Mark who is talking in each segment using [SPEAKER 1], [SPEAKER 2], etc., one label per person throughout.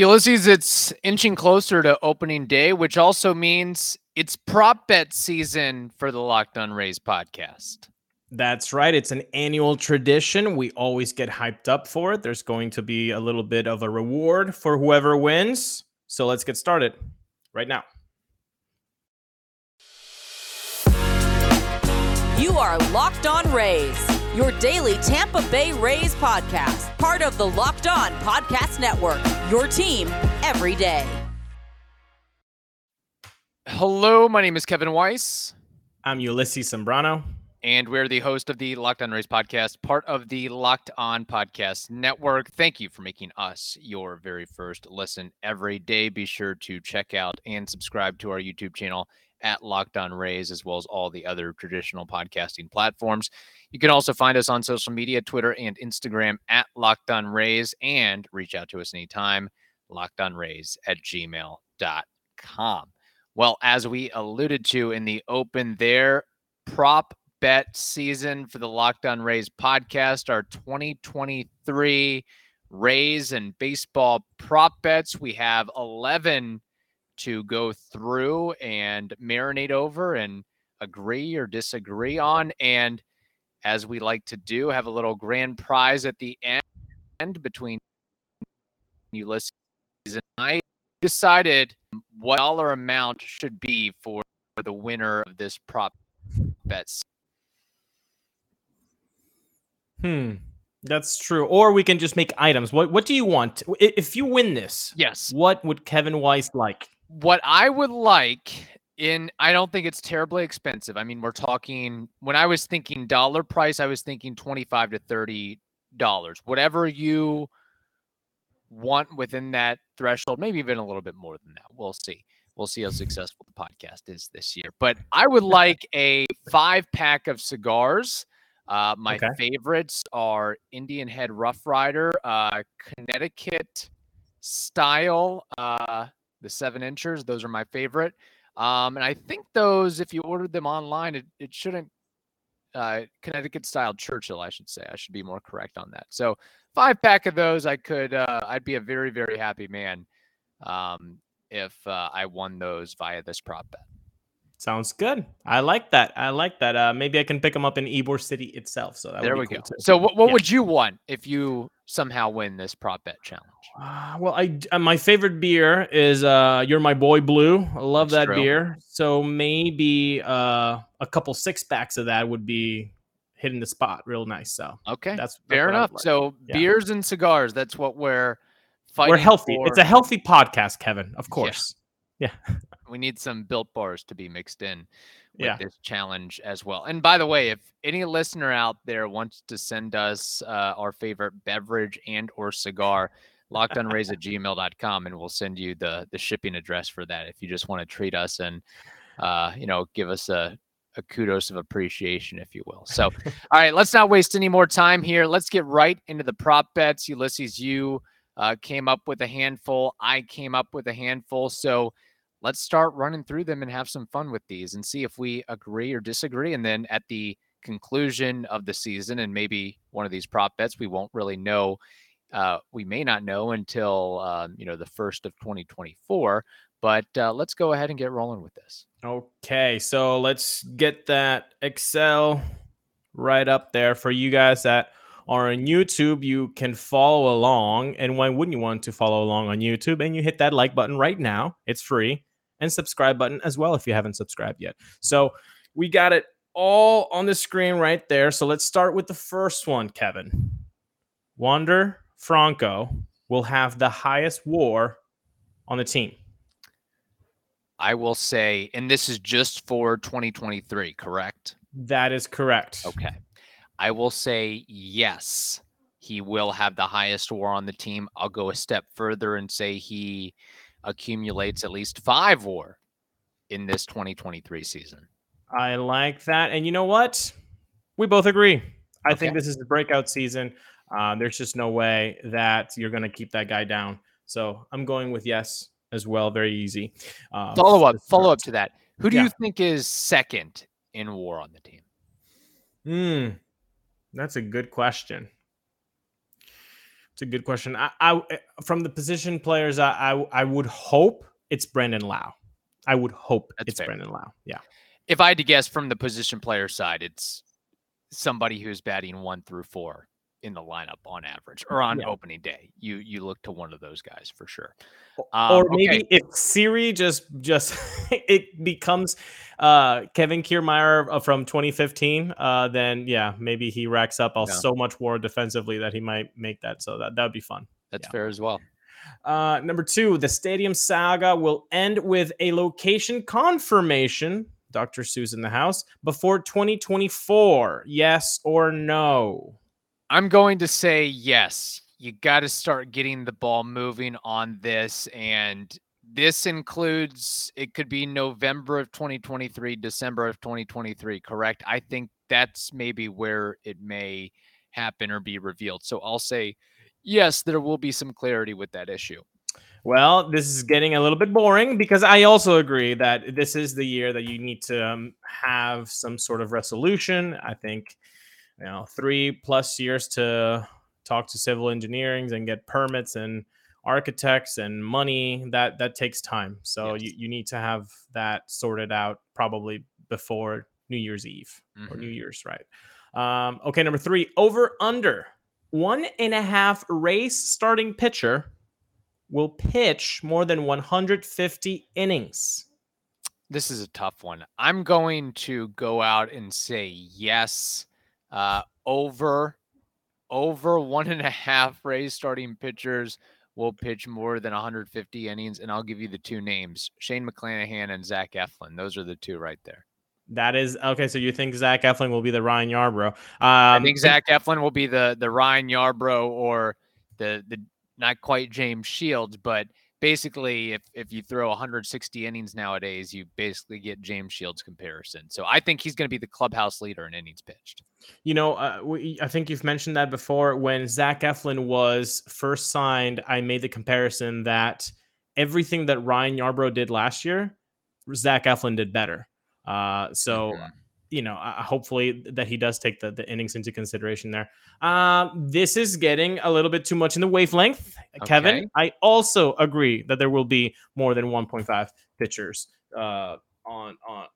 [SPEAKER 1] Ulises, it's inching closer to opening day, which also means it's prop bet season for the Locked On Rays podcast.
[SPEAKER 2] That's right. It's an annual tradition. We always get hyped up for it. There's going to be a little bit of a reward for whoever wins. So let's get started right now.
[SPEAKER 3] You are Locked On Rays, your daily Tampa Bay Rays podcast, part of the Locked On Podcast Network, your team every day.
[SPEAKER 1] Hello, my name is Kevin Weiss.
[SPEAKER 2] I'm Ulises Sambrano.
[SPEAKER 1] And we're the host of the Locked On Rays podcast, part of the Locked On Podcast Network. Thank you for making us your very first listen every day. Be sure to check out and subscribe to our YouTube channel at Locked On Rays, as well as all the other traditional podcasting platforms. You can also find us on social media, Twitter and Instagram at Locked On Rays, and reach out to us anytime, lockedonrays at gmail.com. Well, as we alluded to in the open there, prop bet season for the Locked On Rays podcast, our 2023 Rays and baseball prop bets. We have 11 to go through and marinate over and agree or disagree on. And as we like to do, have a little grand prize at the end between Ulises and I decided what dollar amount should be for the winner of this prop bets.
[SPEAKER 2] Hmm. That's true. Or we can just make items. What what do you want? If you win this,
[SPEAKER 1] yes.
[SPEAKER 2] What would Kevin Weiss like?
[SPEAKER 1] What I would like in I don't think it's terribly expensive. I mean, we're talking when I was thinking dollar price, I was thinking 25 to 30 dollars. Whatever you want within that threshold, maybe even a little bit more than that. We'll see. We'll see how successful the podcast is this year. But I would like a five pack of cigars uh, my okay. favorites are Indian Head Rough Rider, uh, Connecticut style, uh, the seven inchers. Those are my favorite. Um, and I think those, if you ordered them online, it, it shouldn't. Uh, Connecticut style Churchill, I should say. I should be more correct on that. So five pack of those, I could. Uh, I'd be a very very happy man um, if uh, I won those via this prop bet.
[SPEAKER 2] Sounds good. I like that. I like that. Uh, maybe I can pick them up in Ybor City itself. So
[SPEAKER 1] there we
[SPEAKER 2] cool
[SPEAKER 1] go. Too. So what, what yeah. would you want if you somehow win this prop bet challenge?
[SPEAKER 2] Uh, well, I uh, my favorite beer is uh, "You're My Boy Blue." I love That's that true. beer. So maybe uh, a couple six packs of that would be hitting the spot real nice. So
[SPEAKER 1] okay, that's, that's fair enough. Like. So yeah. beers and cigars. That's what we're fighting.
[SPEAKER 2] We're healthy.
[SPEAKER 1] For.
[SPEAKER 2] It's a healthy podcast, Kevin. Of course. Yeah. Yeah.
[SPEAKER 1] we need some built bars to be mixed in with yeah. this challenge as well. And by the way, if any listener out there wants to send us uh, our favorite beverage and or cigar, lockedonrays at gmail.com and we'll send you the the shipping address for that if you just want to treat us and uh, you know give us a a kudos of appreciation, if you will. So, all right, let's not waste any more time here. Let's get right into the prop bets. Ulises, you uh, came up with a handful. I came up with a handful. So, let's start running through them and have some fun with these and see if we agree or disagree. And then at the conclusion of the season, and maybe one of these prop bets, we won't really know. Uh, we may not know until um, you know the first of 2024. But uh, let's go ahead and get rolling with this.
[SPEAKER 2] Okay, so let's get that Excel right up there for you guys that are on YouTube. You can follow along, and why wouldn't you want to follow along on YouTube? And you hit that like button right now; it's free and subscribe button as well if you haven't subscribed yet. So we got it all on the screen right there. So let's start with the first one, Kevin. Wander Franco will have the highest war on the team.
[SPEAKER 1] I will say, and this is just for 2023, correct?
[SPEAKER 2] That is correct.
[SPEAKER 1] Okay. I will say yes, he will have the highest war on the team. I'll go a step further and say he accumulates at least five war in this 2023 season.
[SPEAKER 2] I like that. And you know what? We both agree. I okay. think this is the breakout season. Uh, there's just no way that you're going to keep that guy down. So I'm going with yes as well. Very easy.
[SPEAKER 1] Uh, follow up. Follow up to that. Who do yeah. you think is second in war on the team?
[SPEAKER 2] Hmm. That's a good question. It's a good question. I, I eh, from the position players, I, I, I would hope it's Brandon Lowe. I would hope
[SPEAKER 1] That's
[SPEAKER 2] it's
[SPEAKER 1] fair.
[SPEAKER 2] Brandon Lowe. Yeah.
[SPEAKER 1] If I had to guess from the position player side, it's somebody who's batting one through four in the lineup on average or on
[SPEAKER 2] Yeah.
[SPEAKER 1] opening day. You you look to one of those guys for sure.
[SPEAKER 2] or
[SPEAKER 1] Um,
[SPEAKER 2] maybe
[SPEAKER 1] okay.
[SPEAKER 2] if Siri just just it becomes uh Kevin Kiermaier uh, from 2015, uh then yeah, maybe he racks up all
[SPEAKER 1] Yeah.
[SPEAKER 2] so much war defensively that he might make that. So that that would be fun.
[SPEAKER 1] That's
[SPEAKER 2] Yeah.
[SPEAKER 1] fair as well.
[SPEAKER 2] Uh number two, the stadium saga will end with a location confirmation. Dr. Sue's in the house before 2024. Yes or no?
[SPEAKER 1] I'm going to say yes. You got to start getting the ball moving on this. And this includes, it could be November of 2023, December of 2023, correct? I think that's maybe where it may happen or be revealed. So I'll say yes, there will be some clarity with that issue.
[SPEAKER 2] Well, this is getting a little bit boring because I also agree that this is the year that you need to um, have some sort of resolution. I think, you know, three plus years to talk to civil engineering and get permits and architects and money that that takes time. So
[SPEAKER 1] Yes.
[SPEAKER 2] you, you need to have that sorted out probably before New Year's Eve or
[SPEAKER 1] Mhm.
[SPEAKER 2] New Year's, right? Um, okay, number three, over under one and a half Rays starting pitcher will pitch more than 150 innings.
[SPEAKER 1] This is a tough one. I'm going to go out and say yes. Uh, over over one and a half Rays starting pitchers will pitch more than 150 innings, and I'll give you the two names: Shane McClanahan and Zach Eflin. Those are the two right there.
[SPEAKER 2] That is okay. So you think Zach Eflin will be the Ryan Yarbrough? Um,
[SPEAKER 1] I think Zach Eflin will be the the Ryan Yarbrough or the the not quite James Shields, but basically, if if you throw 160 innings nowadays, you basically get James Shields comparison. So I think he's going to be the clubhouse leader in innings pitched.
[SPEAKER 2] You know, uh, we, I think you've mentioned that before. When Zach Eflin was first signed, I made the comparison that everything that Ryan Yarbrough did last year, Zach Eflin did better. Uh, so
[SPEAKER 1] Mhm.
[SPEAKER 2] You know, uh, hopefully that he does take the, the innings into consideration there. Um, this is getting a little bit too much in the wavelength, Kevin. I also agree that there will be more than 1.5 pitchers uh, on on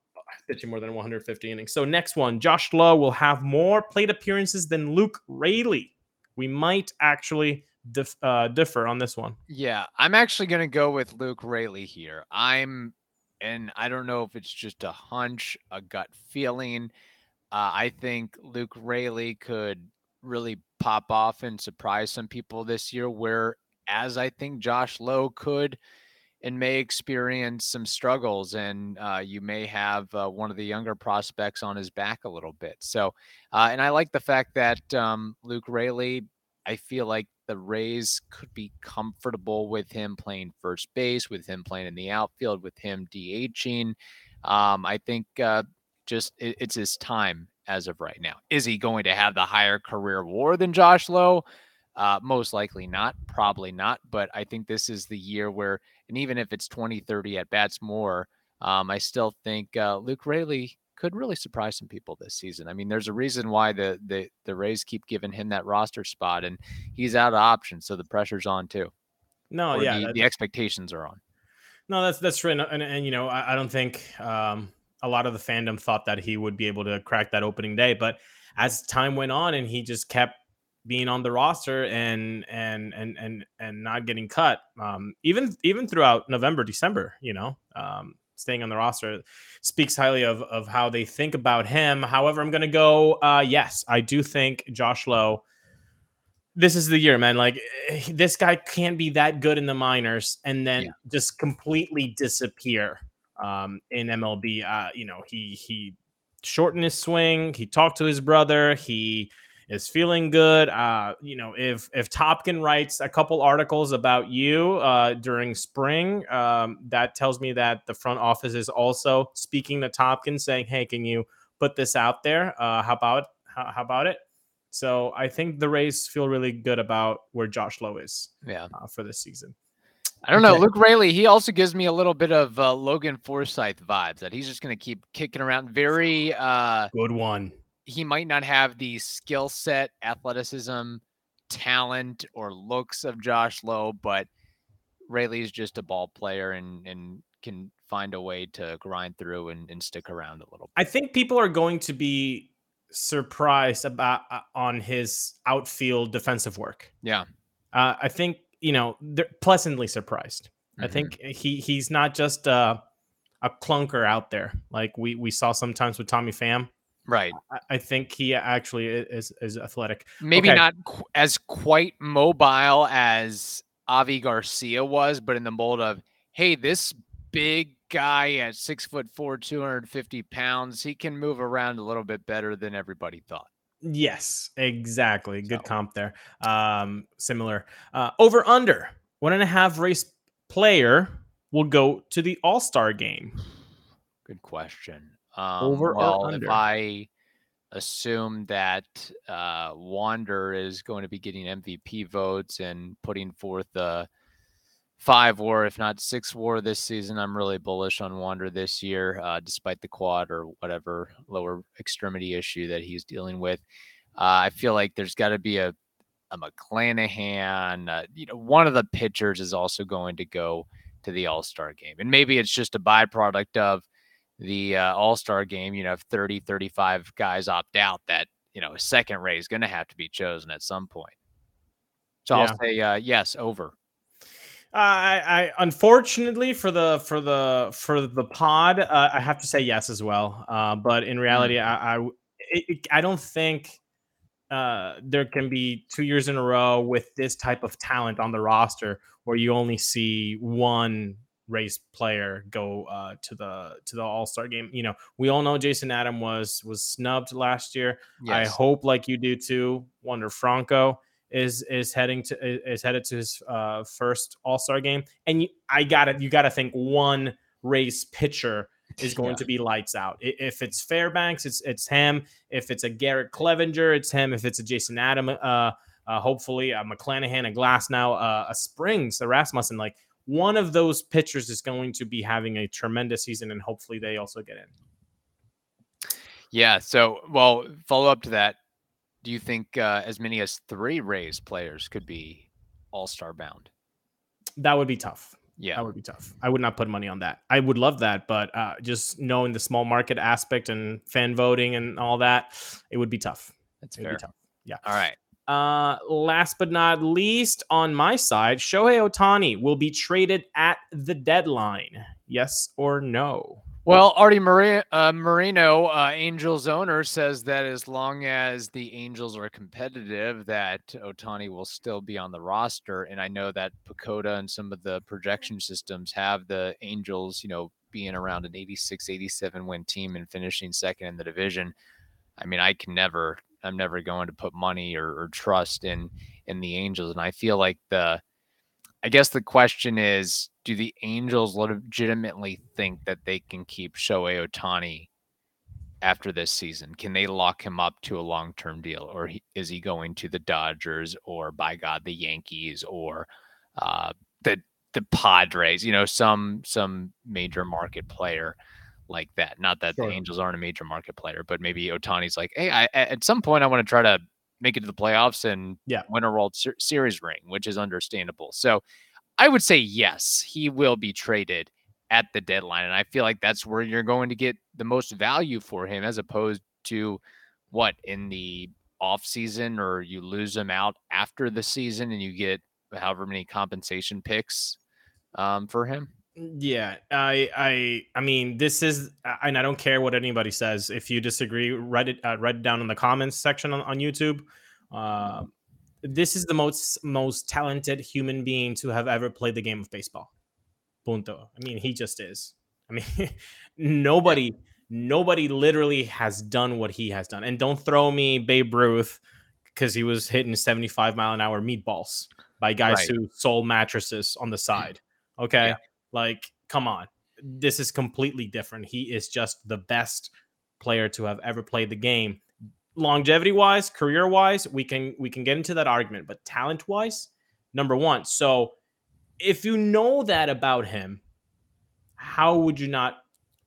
[SPEAKER 2] pitching more than 150 innings. So next one, Josh Lowe will have more plate appearances than Luke Raley. We might actually dif- uh, differ on this one.
[SPEAKER 1] Yeah, I'm actually going to go with Luke Raley here. I'm, and I don't know if it's just a hunch, a gut feeling. Uh, I think Luke Raley could really pop off and surprise some people this year, whereas I think Josh Lowe could and may experience some struggles, and uh, you may have uh, one of the younger prospects on his back a little bit. So, uh, and I like the fact that um, Luke Raley I feel like the Rays could be comfortable with him playing first base, with him playing in the outfield, with him DHing. Um, I think uh, just it, it's his time as of right now. Is he going to have the higher career WAR than Josh Lowe? Uh, most likely not, probably not. But I think this is the year where, and even if it's 20, 30 at bats more, um, I still think uh, Luke Raley could really surprise some people this season. I mean, there's a reason why the the the Rays keep giving him that roster spot, and he's out of options, so the pressure's on too.
[SPEAKER 2] No,
[SPEAKER 1] or
[SPEAKER 2] yeah,
[SPEAKER 1] the, the expectations are on.
[SPEAKER 2] No, that's that's true, and and, and you know, I, I don't think um, a lot of the fandom thought that he would be able to crack that opening day, but as time went on, and he just kept being on the roster and and and and and not getting cut, um, even even throughout November, December, you know, um, staying on the roster speaks highly of of how they think about him. However, I'm going to go. Uh, yes, I do think Josh Lowe this is the year, man. Like eh, this guy can't be that good in the minors and then
[SPEAKER 1] Yeah.
[SPEAKER 2] just completely disappear um, in MLB. Uh, you know, he he shortened his swing. He talked to his brother. He is feeling good. Uh, you know, if if Topkin writes a couple articles about you uh, during spring, um, that tells me that the front office is also speaking to Topkin, saying, "Hey, can you put this out there? Uh, how about how, how about it?" So I think the Rays feel really good about where Josh Lowe is
[SPEAKER 1] Yeah,
[SPEAKER 2] uh, for this season.
[SPEAKER 1] I don't know.
[SPEAKER 2] Okay.
[SPEAKER 1] Luke Raley, he also gives me a little bit of uh, Logan Forsythe vibes that he's just going to keep kicking around. Very, uh,
[SPEAKER 2] Good one.
[SPEAKER 1] He might not have the skill set, athleticism talent or looks of Josh Lowe, but Raley's just a ball player and and can find a way to grind through and, and stick around a little. Bit.
[SPEAKER 2] I think people are going to be surprised about uh, on his outfield defensive work.
[SPEAKER 1] Yeah,
[SPEAKER 2] uh, I think you know they're pleasantly surprised. Mm-hmm. I think he he's not just uh, a clunker out there like we we saw sometimes with Tommy Pham.
[SPEAKER 1] Right.
[SPEAKER 2] I, I think he actually is is athletic.
[SPEAKER 1] Maybe okay. not qu- as quite mobile as Avi Garcia was, but in the mold of hey, this big guy at six foot four, 250 pounds, he can move around a little bit better than everybody thought.
[SPEAKER 2] Yes, exactly. Good so. comp there. Um, similar. Uh, over under one and a half Rays player will go to the All Star game.
[SPEAKER 1] Good question. Um, over well, if I assume that uh, Wander is going to be getting MVP votes and putting forth the five war, if not six war this season. I'm really bullish on Wander this year, uh, despite the quad or whatever lower extremity issue that he's dealing with. Uh, I feel like there's got to be a, a McClanahan. Uh, you know, one of the pitchers is also going to go to the All Star game, and maybe it's just a byproduct of the uh, All Star game. You know, if 30, 35 guys opt out, that you know, a second Ray is going to have to be chosen at some point. So yeah. I'll say uh, yes, over.
[SPEAKER 2] I, I unfortunately for the for the for the pod, uh, I have to say yes as well. Uh, but in reality, mm. I I, it, I don't think uh, there can be two years in a row with this type of talent on the roster where you only see one Rays player go uh, to the to the All Star game. You know, we all know Jason Adam was was snubbed last year. Yes. I hope, like you do too, Wander Franco is is heading to is headed to his uh, first All Star game, and you, I got it. You got to think one Rays pitcher is going yeah. to be lights out. If it's Fairbanks, it's it's him. If it's a Garrett Cleavinger, it's him. If it's a Jason Adam, uh, uh hopefully a McClanahan, a Glasnow, uh, a Springs, a Rasmussen, like one of those pitchers is going to be having a tremendous season, and hopefully they also get in.
[SPEAKER 1] Yeah. So, well, follow up to that do you think uh, as many as three Rays players could be All Star bound?
[SPEAKER 2] That would be tough.
[SPEAKER 1] Yeah,
[SPEAKER 2] that would be tough. I would not put money on that. I would love that, but uh, just knowing the small market aspect and fan voting and all that, it would be tough.
[SPEAKER 1] That's fair.
[SPEAKER 2] tough. Yeah.
[SPEAKER 1] All right.
[SPEAKER 2] Uh, last but not least, on my side, Shohei Ohtani will be traded at the deadline. Yes or no?
[SPEAKER 1] Well, Artie Maria, uh, Moreno, uh, Angels owner, says that as long as the Angels are competitive, that Ohtani will still be on the roster. And I know that PECOTA and some of the projection systems have the Angels, you know, being around an 86, 87 win team and finishing second in the division. I mean, I can never, I'm never going to put money or, or trust in in the Angels. And I feel like the, I guess the question is do the Angels legitimately think that they can keep Shohei Ohtani after this season? Can they lock him up to a long term deal, or is he going to the Dodgers, or by God, the Yankees, or uh, the the Padres? You know, some some major market player like that. Not that sure. the Angels aren't a major market player, but maybe Ohtani's like, hey, I, at some point I want to try to make it to the playoffs and
[SPEAKER 2] yeah.
[SPEAKER 1] win a World Series ring, which is understandable. So I would say yes, he will be traded at the deadline. And I feel like that's where you're going to get the most value for him as opposed to what in the off season or you lose him out after the season and you get however many compensation picks um, for him.
[SPEAKER 2] Yeah, I, I, I mean, this is, and I don't care what anybody says. If you disagree, write it, uh, write it down in the comments section on, on YouTube. Uh, this is the most most talented human being to have ever played the game of baseball. Punto. I mean, he just is. I mean, nobody, nobody literally has done what he has done. And don't throw me Babe Ruth because he was hitting 75 mile an hour meatballs by guys right. who sold mattresses on the side. Okay. Yeah. Like, come on. This is completely different. He is just the best player to have ever played the game longevity wise, career wise, we can we can get into that argument, but talent wise, number one. So if you know that about him, how would you not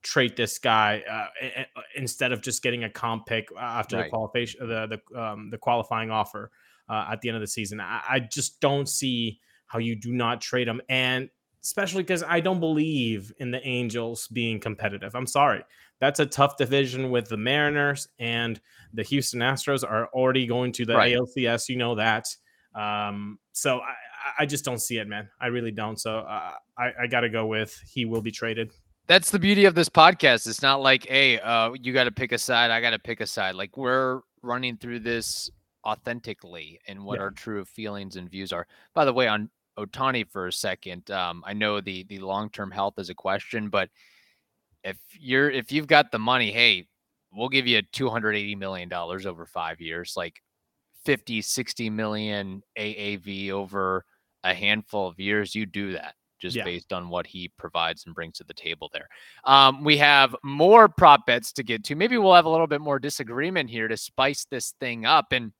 [SPEAKER 2] trade this guy uh, instead of just getting a comp pick after right. the qualification, the the um, the qualifying offer? uh, at the end of the season. I, I just don't see how you do not trade him, and especially because I don't believe in the Angels being competitive. I'm sorry. That's a tough division with the Mariners and the Houston Astros are already going to the right. ALCS. You know that. Um, so I, I just don't see it, man. I really don't. So uh, I, I got to go with he will be traded.
[SPEAKER 1] That's the beauty of this podcast. It's not like, hey, uh, you got to pick a side. I got to pick a side. Like we're running through this authentically and what yeah. our true feelings and views are. By the way, on Ohtani for a second, um, I know the the long term health is a question, but if you're if you've got the money, hey, we'll give you 280 million dollars over five years. Like 50, 60 million AAV over a handful of years, you do that just yeah. based on what he provides and brings to the table there. Um, we have more prop bets to get to. Maybe we'll have a little bit more disagreement here to spice this thing up. And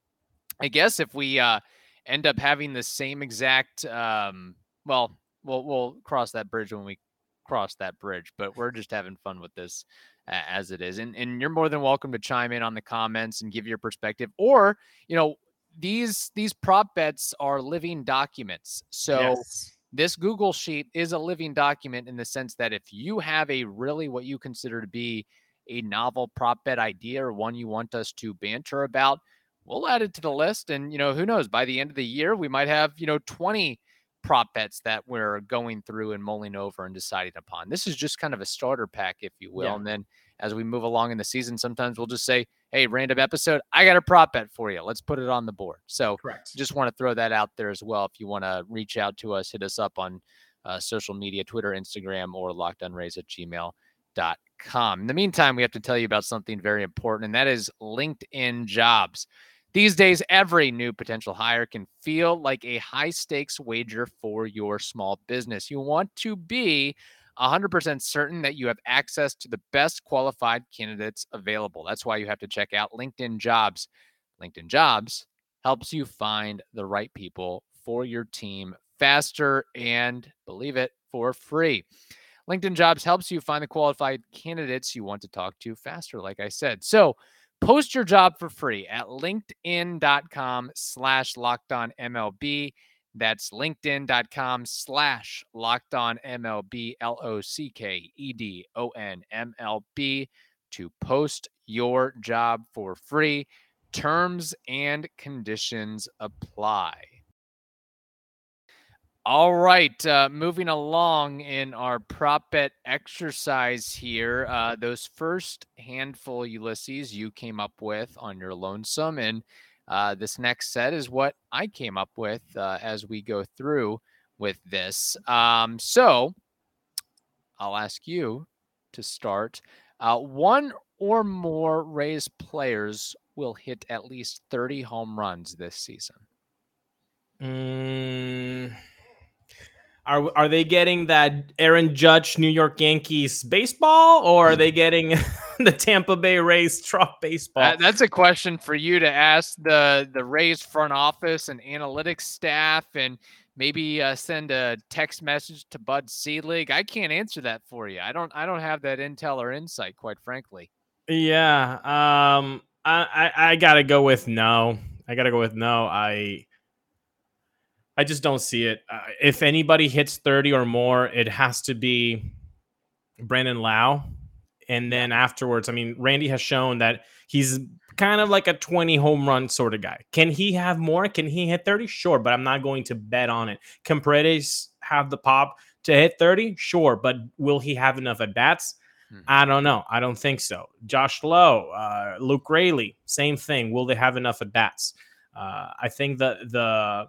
[SPEAKER 1] I guess if we uh, end up having the same exact, um, well, we'll we'll cross that bridge when we cross that bridge. But we're just having fun with this as it is. And and you're more than welcome to chime in on the comments and give your perspective or, you know, these these prop bets are living documents. So yes. this Google sheet is a living document in the sense that if you have a really what you consider to be a novel prop bet idea or one you want us to banter about, we'll add it to the list and you know, who knows, by the end of the year we might have, you know, 20 prop bets that we're going through and mulling over and deciding upon. This is just kind of a starter pack, if you will. Yeah. And then as we move along in the season, sometimes we'll just say, hey, random episode, I got a prop bet for you. Let's put it on the board. So
[SPEAKER 2] Correct.
[SPEAKER 1] just want to throw that out there as well. If you want to reach out to us, hit us up on uh, social media, Twitter, Instagram, or lockedonrays at gmail.com. In the meantime, we have to tell you about something very important, and that is LinkedIn jobs. These days, every new potential hire can feel like a high stakes wager for your small business. You want to be 100% certain that you have access to the best qualified candidates available. That's why you have to check out LinkedIn Jobs. LinkedIn Jobs helps you find the right people for your team faster and, believe it, for free. LinkedIn Jobs helps you find the qualified candidates you want to talk to faster, like I said. So, Post your job for free at linkedin.com slash locked on MLB. That's linkedin.com slash locked on MLB, L O C K E D O N M L B to post your job for free. Terms and conditions apply. All right, uh, moving along in our prop bet exercise here. Uh, those first handful, Ulises, you came up with on your lonesome, and uh, this next set is what I came up with uh, as we go through with this. Um, so I'll ask you to start. Uh, one or more Rays players will hit at least 30 home runs this season.
[SPEAKER 2] Mm are are they getting that Aaron Judge New York Yankees baseball, or are they getting the Tampa Bay Rays Trop baseball?
[SPEAKER 1] That's a question for you to ask the the Rays front office and analytics staff, and maybe uh, send a text message to Bud Selig. I can't answer that for you. I don't I don't have that intel or insight, quite frankly.
[SPEAKER 2] Yeah, um, I, I, I gotta go with no. I gotta go with no. I I just don't see it. Uh, if anybody hits 30 or more, it has to be Brandon Lowe. And then afterwards, I mean, Randy has shown that he's kind of like a 20 home run sort of guy. Can he have more? Can he hit 30? Sure, but I'm not going to bet on it. Can Paredes have the pop to hit 30? Sure, but will he have enough at bats? Hmm. I don't know. I don't think so. Josh Lowe, uh, Luke Raley, same thing. Will they have enough at bats? Uh, I think that the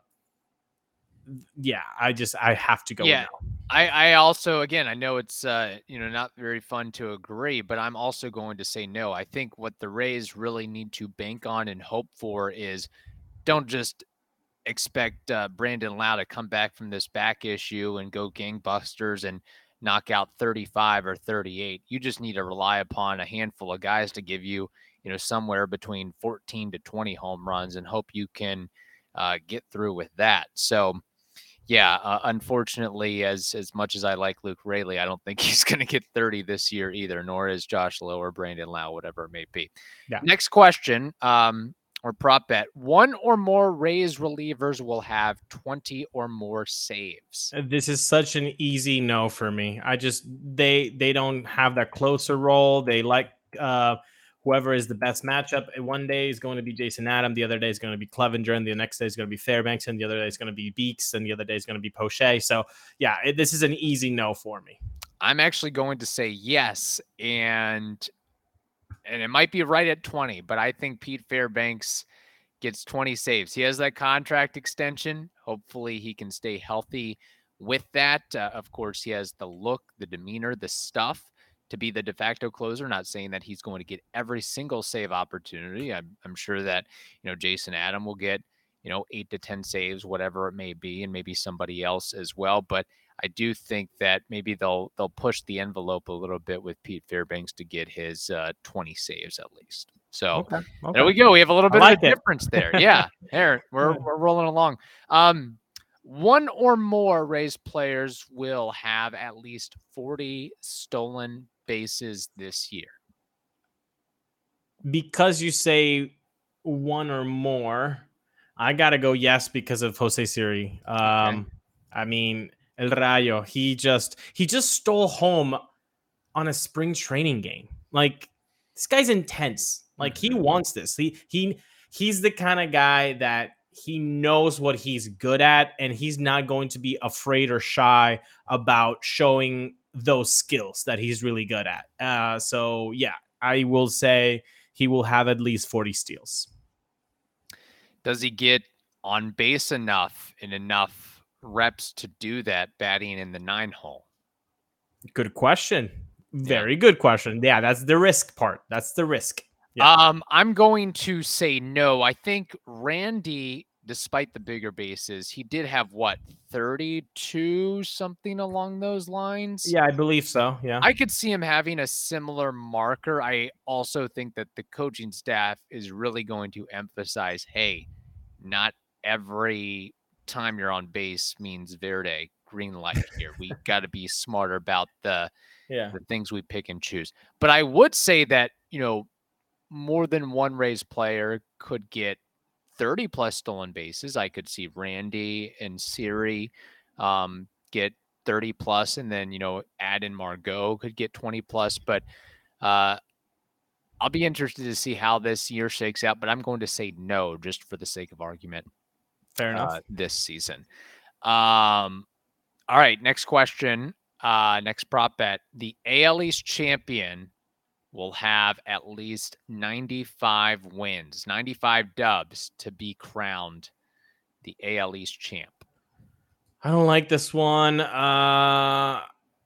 [SPEAKER 2] yeah, I just I have to go.
[SPEAKER 1] Yeah, I I also again I know it's uh you know not very fun to agree, but I'm also going to say no. I think what the Rays really need to bank on and hope for is don't just expect uh, Brandon Lowe to come back from this back issue and go gangbusters and knock out 35 or 38. You just need to rely upon a handful of guys to give you, you know, somewhere between 14 to 20 home runs and hope you can uh, get through with that. So, yeah, uh, unfortunately, as as much as I like Luke Raley, I don't think he's going to get 30 this year either. Nor is Josh Lowe or Brandon Lowe, whatever it may be. Yeah. Next question. Um, or prop bet, one or more Rays relievers will have 20 or more saves.
[SPEAKER 2] Uh, This is such an easy no for me. I just they they don't have that closer role. They like uh whoever is the best matchup. Uh, One day is going to be Jason Adam, the other day is going to be Cleavinger, and the next day is going to be Fairbanks, and the other day is going to be Beeks, and the other day is going to be Poche. So yeah, it, this is an easy no for me.
[SPEAKER 1] I'm actually going to say yes, and and it might be right at 20, but I think Pete Fairbanks gets 20 saves. He has that contract extension. Hopefully, he can stay healthy with that. Uh, of course, he has the look, the demeanor, the stuff to be the de facto closer. Not saying that he's going to get every single save opportunity. I'm, I'm sure that you know Jason Adam will get you know eight to 10 saves, whatever it may be, and maybe somebody else as well. But I do think that maybe they'll they'll push the envelope a little bit with Pete Fairbanks to get his uh, 20 saves at least. So there we go. We have a little bit
[SPEAKER 2] like
[SPEAKER 1] of a
[SPEAKER 2] it.
[SPEAKER 1] difference there. Yeah, there we're we're rolling along. Um, one or more Rays players will have at least 40 stolen bases this year.
[SPEAKER 2] because you say one or more, I gotta go yes because of Jose Siri. Um, I mean El Rayo, he just he just stole home on a spring training game. Like this guy's intense. Like he
[SPEAKER 1] Mhm.
[SPEAKER 2] wants this. He he he's the kind of guy that he knows what he's good at, and he's not going to be afraid or shy about showing those skills that he's really good at. Uh, so yeah, I will say he will have at least 40 steals.
[SPEAKER 1] Does he get on base enough and enough reps to do that batting in the nine hole?
[SPEAKER 2] Good question. Very good question. Yeah, that's the risk part. That's the risk. Yeah.
[SPEAKER 1] Um, I'm going to say no. I think Randy, despite the bigger bases, he did have what 32 something along those lines.
[SPEAKER 2] Yeah, I believe so. Yeah.
[SPEAKER 1] I could see him having a similar marker. I also think that the coaching staff is really going to emphasize, hey, not every time you're on base means Verde green light here. We got to be smarter about the
[SPEAKER 2] yeah.
[SPEAKER 1] the things we pick and choose. But I would say that, you know, more than one Rays player could get 30 plus stolen bases. I could see Randy and Siri um, get 30 plus, and then, you know, add in Margot could get 20 plus. But uh, I'll be interested to see how this year shakes out. But I'm going to say no, just for the sake of argument
[SPEAKER 2] Fair enough.
[SPEAKER 1] uh, this season. Um, all right, next question. Uh, next prop bet: the AL East champion will have at least 95 wins, 95 dubs to be crowned the AL East champ.
[SPEAKER 2] I don't like this one. Uh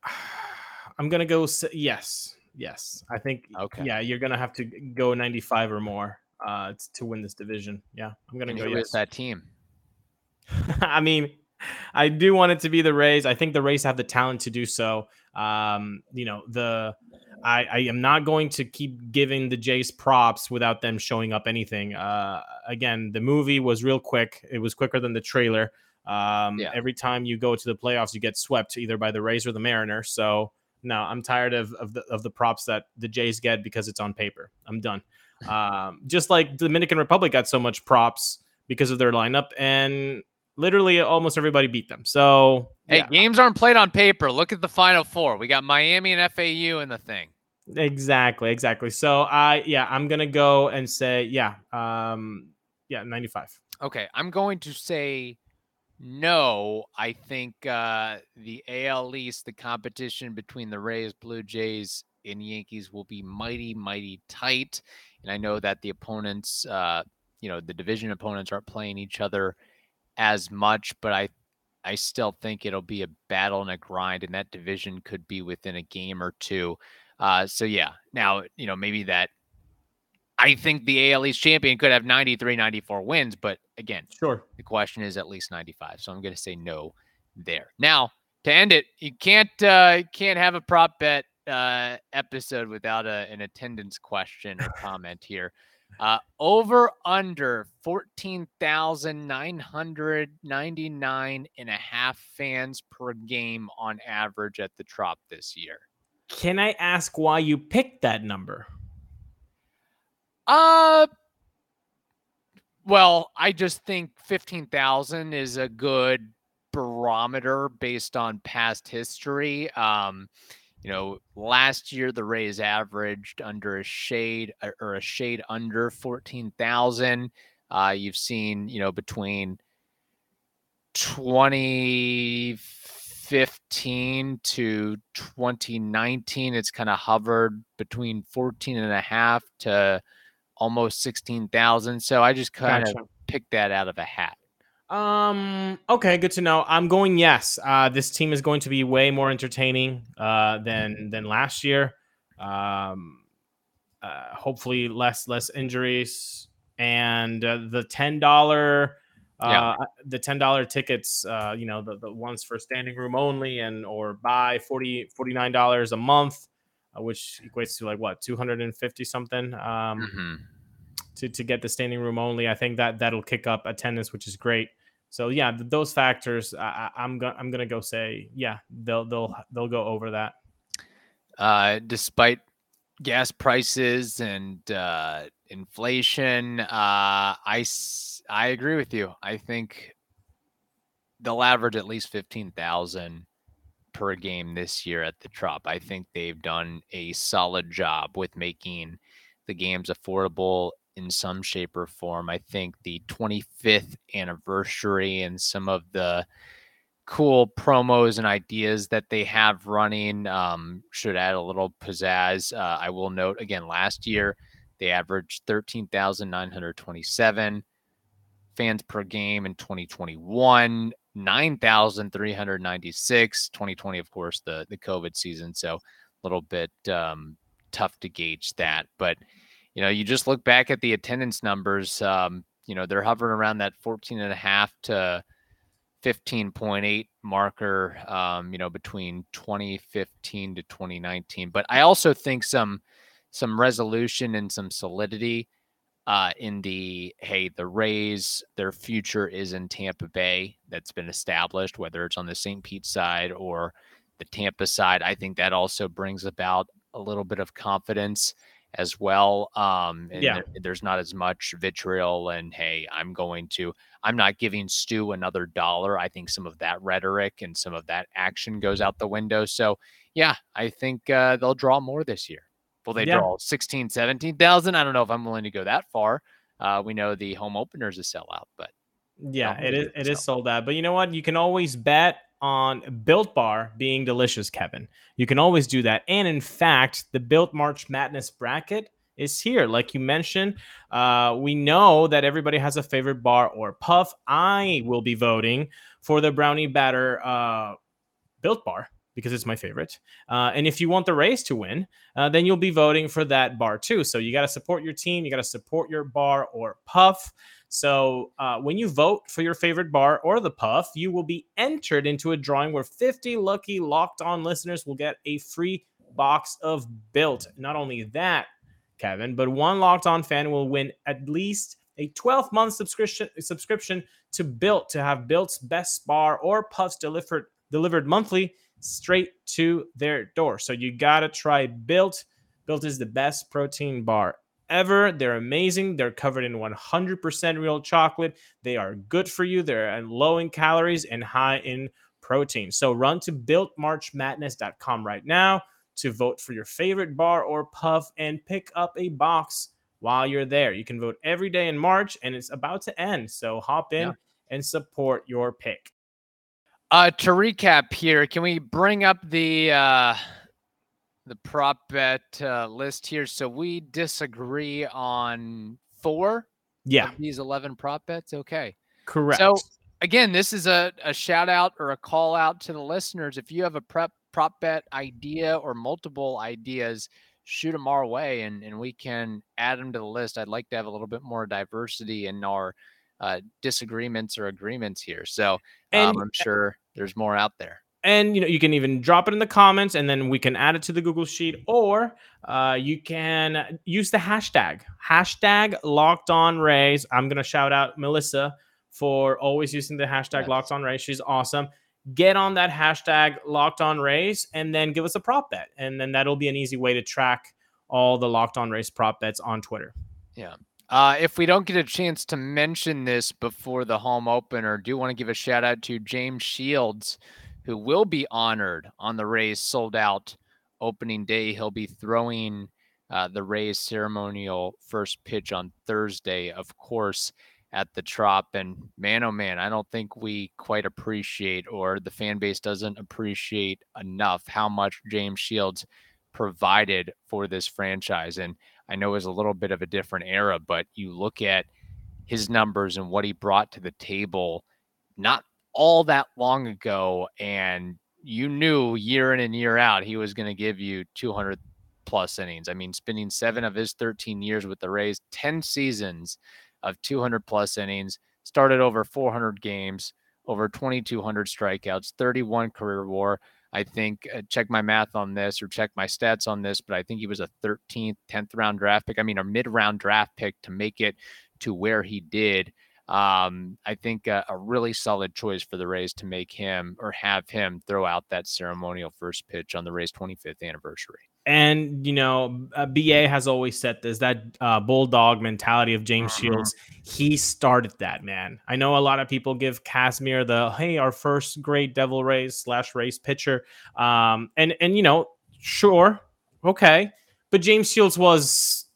[SPEAKER 2] I'm gonna go. Yes, yes. I think.
[SPEAKER 1] Okay.
[SPEAKER 2] Yeah, you're gonna have to go 95 or more uh, to win this division. Yeah, I'm gonna go
[SPEAKER 1] who is
[SPEAKER 2] yes.
[SPEAKER 1] that team?
[SPEAKER 2] I mean, I do want it to be the Rays. I think the Rays have the talent to do so. Um, you know, the I, I am not going to keep giving the Jays props without them showing up anything. Uh, again, the movie was real quick. It was quicker than the trailer. Um,
[SPEAKER 1] Yeah.
[SPEAKER 2] Every time you go to the playoffs, you get swept either by the Rays or the Mariners. So no, I'm tired of of the of the props that the Jays get because it's on paper. I'm done. Um, just like Dominican Republic got so much props because of their lineup, and literally almost everybody beat them. So
[SPEAKER 1] Hey,
[SPEAKER 2] yeah,
[SPEAKER 1] games aren't played on paper. Look at the final four. We got Miami and FAU in the thing.
[SPEAKER 2] exactly, exactly. So I yeah, I'm gonna go and say yeah, um, yeah, 95.
[SPEAKER 1] Okay, I'm going to say no. I think uh, the AL East, the competition between the Rays, Blue Jays, and Yankees will be mighty, mighty tight. And I know that the opponents, uh, you know, the division opponents aren't playing each other as much, but I, I still think it'll be a battle and a grind, and that division could be within a game or two. Uh, so yeah, now you know maybe that. I think the AL East champion could have 93, 94 wins, but again,
[SPEAKER 2] Sure.
[SPEAKER 1] the question is at least 95. So I'm going to say no there. Now, to end it, you can't uh you can't have a prop bet uh episode without a, an attendance question or comment here. Uh over under 14,999 and a half fans per game on average at the Trop this year.
[SPEAKER 2] Can I ask why you picked that number?
[SPEAKER 1] Uh Well, I just think 15,000 is a good barometer based on past history. Um, you know, last year the Rays averaged under a shade uh, or a shade under 14,000. Uh, you've seen, you know, between 2015 to 2019, it's kind of hovered between 14 and a half to almost 16,000. So I just kind
[SPEAKER 2] Gotcha.
[SPEAKER 1] of picked that out of a hat.
[SPEAKER 2] Um. Okay. Good to know. I'm going. Yes. Uh, this team is going to be way more entertaining uh, than than last year. Um. Uh, hopefully, less less injuries and uh, the ten dollar.
[SPEAKER 1] Yeah.
[SPEAKER 2] Uh, the ten dollar tickets, uh, you know, the, the ones for standing room only, and or buy 40 dollars a month, uh, which equates to like what two hundred and fifty something. Um,
[SPEAKER 1] Mhm.
[SPEAKER 2] to, to get the standing room only. I think that that'll kick up attendance, which is great. So yeah, th- those factors, I, I'm gonna I'm gonna go say yeah, they'll they'll they'll go over that.
[SPEAKER 1] uh, despite gas prices and uh, inflation, uh, I I agree with you. I think they'll average at least fifteen thousand per game this year at the Trop. I think they've done a solid job with making the games affordable in some shape or form. I think the 25th anniversary and some of the cool promos and ideas that they have running um, should add a little pizzazz. Uh, I will note again, last year they averaged 13,927 fans per game in 2021, 9,396. 2020, of course, the, the COVID season. So a little bit um, tough to gauge that. But, you know, you just look back at the attendance numbers, um, you know, they're hovering around that 14 and a half to 15.8 marker, um, you know, between 2015 to 2019. But I also think some some resolution and some solidity uh, in the hey, the Rays, their future is in Tampa Bay. That's been established, whether it's on the St. Pete side or the Tampa side. I think that also brings about a little bit of confidence as well. Um, and
[SPEAKER 2] Yeah.
[SPEAKER 1] there- there's not as much vitriol and hey, I'm going to, I'm not giving Stu another dollar. I think some of that rhetoric and some of that action goes out the window. So yeah, I think uh, they'll draw more this year. Will they
[SPEAKER 2] Yeah.
[SPEAKER 1] draw 16, 17,000? I don't know if I'm willing to go that far. Uh, we know the home opener is a sellout, but
[SPEAKER 2] Yeah, it is it is sold out. But you know what? You can always bet on Built Bar being delicious, Kevin. You can always do that. And in fact, the Built March Madness bracket is here. Like you mentioned, uh, we know that everybody has a favorite bar or puff. I will be voting for the brownie batter uh, Built Bar because it's my favorite. Uh, and if you want the Rays to win, uh, then you'll be voting for that bar too. So you got to support your team. You got to support your bar or puff. So uh, when you vote for your favorite bar or the puff, you will be entered into a drawing where 50 lucky locked on listeners will get a free box of built. Not only that, Kevin, but one locked on fan will win at least a 12 month subscription subscription to Built to have Built's best bar or puffs delivered delivered monthly straight to their door. So you gotta try Built. Built is the best protein bar ever. They're amazing. They're covered in 100% real chocolate. They are good for you. They're low in calories and high in protein. So run to builtmarchmadness.com right now to vote for your favorite bar or puff and pick up a box while you're there. You can vote every day in March and it's about to end. So hop in
[SPEAKER 1] Yeah.
[SPEAKER 2] and support your pick.
[SPEAKER 1] Uh, to recap here, can we bring up the uh, the prop bet uh, list here? So we disagree on four
[SPEAKER 2] Yeah,
[SPEAKER 1] of these eleven prop bets. Okay.
[SPEAKER 2] correct.
[SPEAKER 1] So again, this is a, a shout out or a call out to the listeners. If you have a prep prop bet idea or multiple ideas, shoot them our way and, and we can add them to the list. I'd like to have a little bit more diversity in our uh, disagreements or agreements here. So
[SPEAKER 2] And-
[SPEAKER 1] um, I'm sure there's more out there.
[SPEAKER 2] And you know you can even drop it in the comments and then we can add it to the google sheet or uh, you can use the hashtag hashtag locked on rays. I'm going to shout out melissa for always using the hashtag
[SPEAKER 1] Yes.
[SPEAKER 2] locked on rays. She's awesome. Get on that hashtag locked on rays and then give us a prop bet and then that'll be an easy way to track all the locked on rays prop bets on twitter. Yeah.
[SPEAKER 1] Uh, if we don't get a chance to mention this before the home opener, do want to give a shout out to James Shields, who will be honored on the Rays sold out opening day. He'll be throwing uh, the Rays ceremonial first pitch on Thursday, of course, at the Trop. And man, oh man, I don't think we quite appreciate, or the fan base doesn't appreciate enough how much James Shields provided for this franchise. And I know it was a little bit of a different era, but you look at his numbers and what he brought to the table not all that long ago, and you knew year in and year out he was going to give you 200 plus innings. I mean, spending seven of his 13 years with the Rays, 10 seasons of 200 plus innings, started over 400 games, over 2,200 strikeouts, 31 career WAR. I think, uh, check my math on this or check my stats on this, but I think he was a 13th, 10th round draft pick. I mean, a mid round draft pick to make it to where he did. Um, I think a, a, really solid choice for the Rays to make him or have him throw out that ceremonial first pitch on the Rays' 25th anniversary.
[SPEAKER 2] And you know, uh, BA has always said this that uh, bulldog mentality of James uh-huh. Shields. He started that man. I know a lot of people give Kazmir the hey, our first great Devil Rays slash Rays pitcher. Um, and and you know, sure, okay, but James Shields was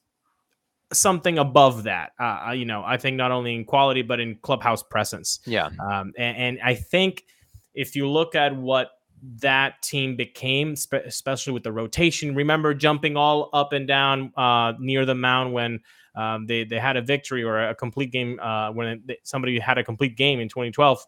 [SPEAKER 2] something above that. Uh, uh, you know, I think not only in quality but in clubhouse presence.
[SPEAKER 1] Yeah.
[SPEAKER 2] Um, and, and I think if you look at what that team became, especially with the rotation. Remember jumping all up and down uh, near the mound when um, they they had a victory or a complete game uh, when it, somebody had a complete game in 2012.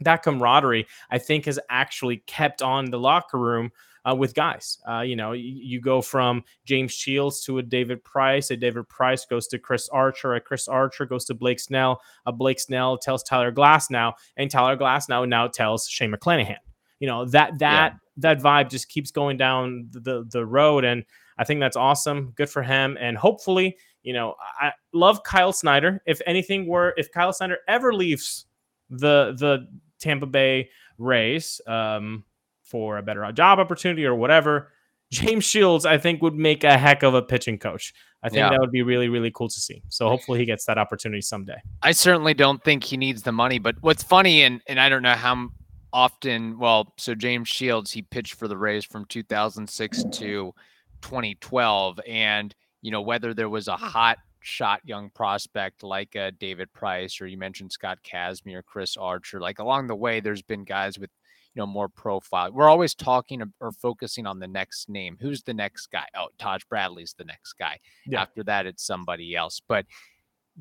[SPEAKER 2] That camaraderie, I think, has actually kept on the locker room uh, with guys. Uh, you know, you, you, go from James Shields to a David Price. A David Price goes to Chris Archer. A Chris Archer goes to Blake Snell. A Blake Snell tells Tyler Glasnow, and Tyler Glasnow now tells Shane McClanahan you know that that yeah. that vibe just keeps going down the the road and i think that's awesome good for him and hopefully you know i love kyle snyder if anything were if kyle snyder ever leaves the the tampa bay rays um, for a better job opportunity or whatever james shields i think would make a heck of a pitching coach i think yeah. that would be really really cool to see so hopefully he gets that opportunity someday
[SPEAKER 1] i certainly don't think he needs the money but what's funny and and i don't know how often, well, so James Shields, he pitched for the Rays from 2006 to 2012. And, you know, whether there was a hot shot young prospect like uh, David Price, or you mentioned Scott Kazmir, or Chris Archer, like along the way, there's been guys with, you know, more profile. We're always talking or focusing on the next name. Who's the next guy? Oh, Taj Bradley's the next guy. Yeah. After that, it's somebody else. But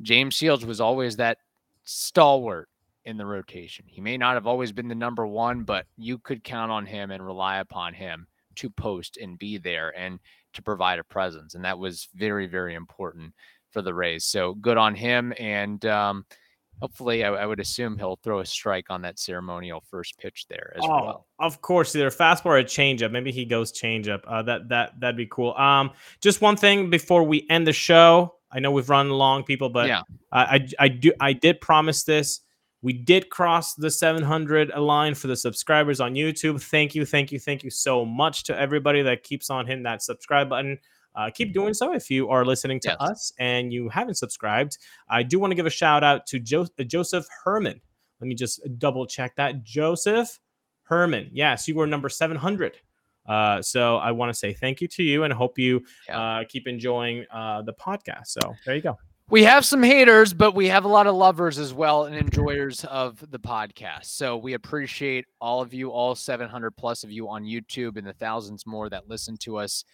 [SPEAKER 1] James Shields was always that stalwart in the rotation. He may not have always been the number one, but you could count on him and rely upon him to post and be there and to provide a presence. And that was very, very important for the Rays. So good on him. And um, hopefully, I, I, would assume he'll throw a strike on that ceremonial first pitch there as oh, well.
[SPEAKER 2] Of course, either fastball or a changeup. Maybe he goes changeup. Uh, that that that'd be cool. Um, just one thing before we end the show. I know we've run long, people, but yeah, I, I I do I did promise this we did cross the 700 line for the subscribers on YouTube. Thank you, thank you, thank you so much to everybody that keeps on hitting that subscribe button. Uh, keep doing so if you are listening to yes. us and you haven't subscribed. I do want to give a shout out to jo- uh, Joseph Herman. Let me just double check that. Joseph Herman. Yes, you were number 700. Uh, so I want to say thank you to you and hope you yeah. uh, keep enjoying uh, the podcast. So there you go
[SPEAKER 1] we have some haters, but we have a lot of lovers as well and enjoyers of the podcast. So we appreciate all of you, all 700 plus of you on YouTube, and the thousands more that listen to us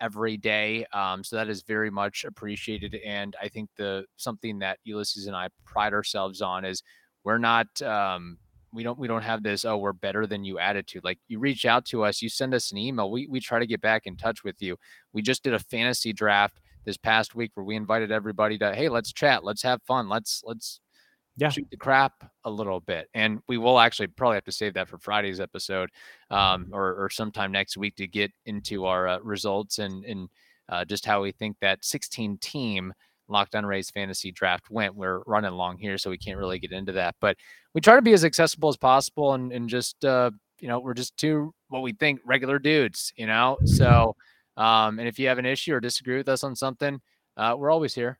[SPEAKER 1] every day. Um, so that is very much appreciated. And I think the something that Ulises and I pride ourselves on is we're not um, we don't we don't have this oh we're better than you attitude like you reach out to us you send us an email we we try to get back in touch with you we just did a fantasy draft this past week where we invited everybody to, hey, let's chat, let's have fun, let's let's yeah. shoot the crap a little bit. And we will actually probably have to save that for Friday's episode um, or, or sometime next week to get into our uh, results and, and uh, just how we think that 16 team Locked On Rays fantasy draft went. We're running long here, so we can't really get into that. But we try to be as accessible as possible and, and just, uh, you know, we're just two, what we think, regular dudes, you know? So, um, and if you have an issue or disagree with us on something, uh, we're always here.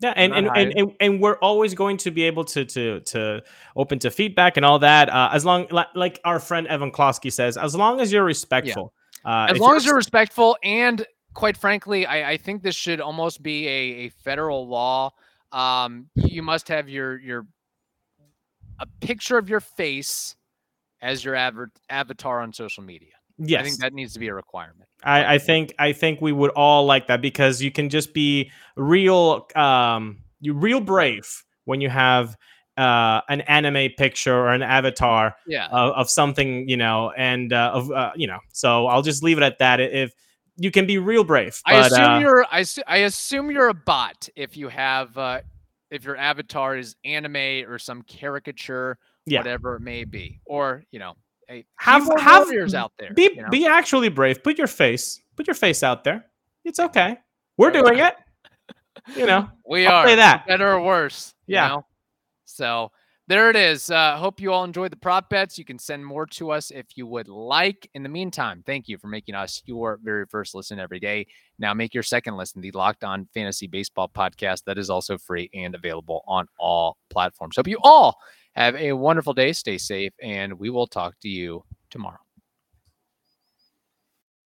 [SPEAKER 2] Yeah, and and, and, and and we're always going to be able to to to open to feedback and all that. Uh, as long like, our friend Evan Klosky says, as long as you're respectful.
[SPEAKER 1] Yeah. Uh, as long you're, as you're respectful, and quite frankly, I, I think this should almost be a, a federal law. Um, you must have your your a picture of your face as your avatar on social media.
[SPEAKER 2] Yes,
[SPEAKER 1] I think that needs to be a requirement.
[SPEAKER 2] I, I think I think we would all like that because you can just be real, um, you real brave when you have uh, an anime picture or an avatar
[SPEAKER 1] yeah.
[SPEAKER 2] of, of something, you know, and uh, of uh, you know. So I'll just leave it at that. If you can be real brave,
[SPEAKER 1] but, I assume uh, you're I, I assume you're a bot if you have uh, if your avatar is anime or some caricature, yeah. whatever it may be, or you know, hey, have have warriors out there.
[SPEAKER 2] Be
[SPEAKER 1] you know?
[SPEAKER 2] be actually brave. Put your face. Put your face out there. It's okay. We're doing it. You know,
[SPEAKER 1] we I'll are. Say that better or worse. Yeah. You know? So there it is. Uh, hope you all enjoyed the prop bets. You can send more to us if you would like. In the meantime, thank you for making us your very first listen every day. Now make your second listen, the Locked On Fantasy Baseball podcast that is also free and available on all platforms. Hope you all have a wonderful day. Stay safe, and we will talk to you tomorrow.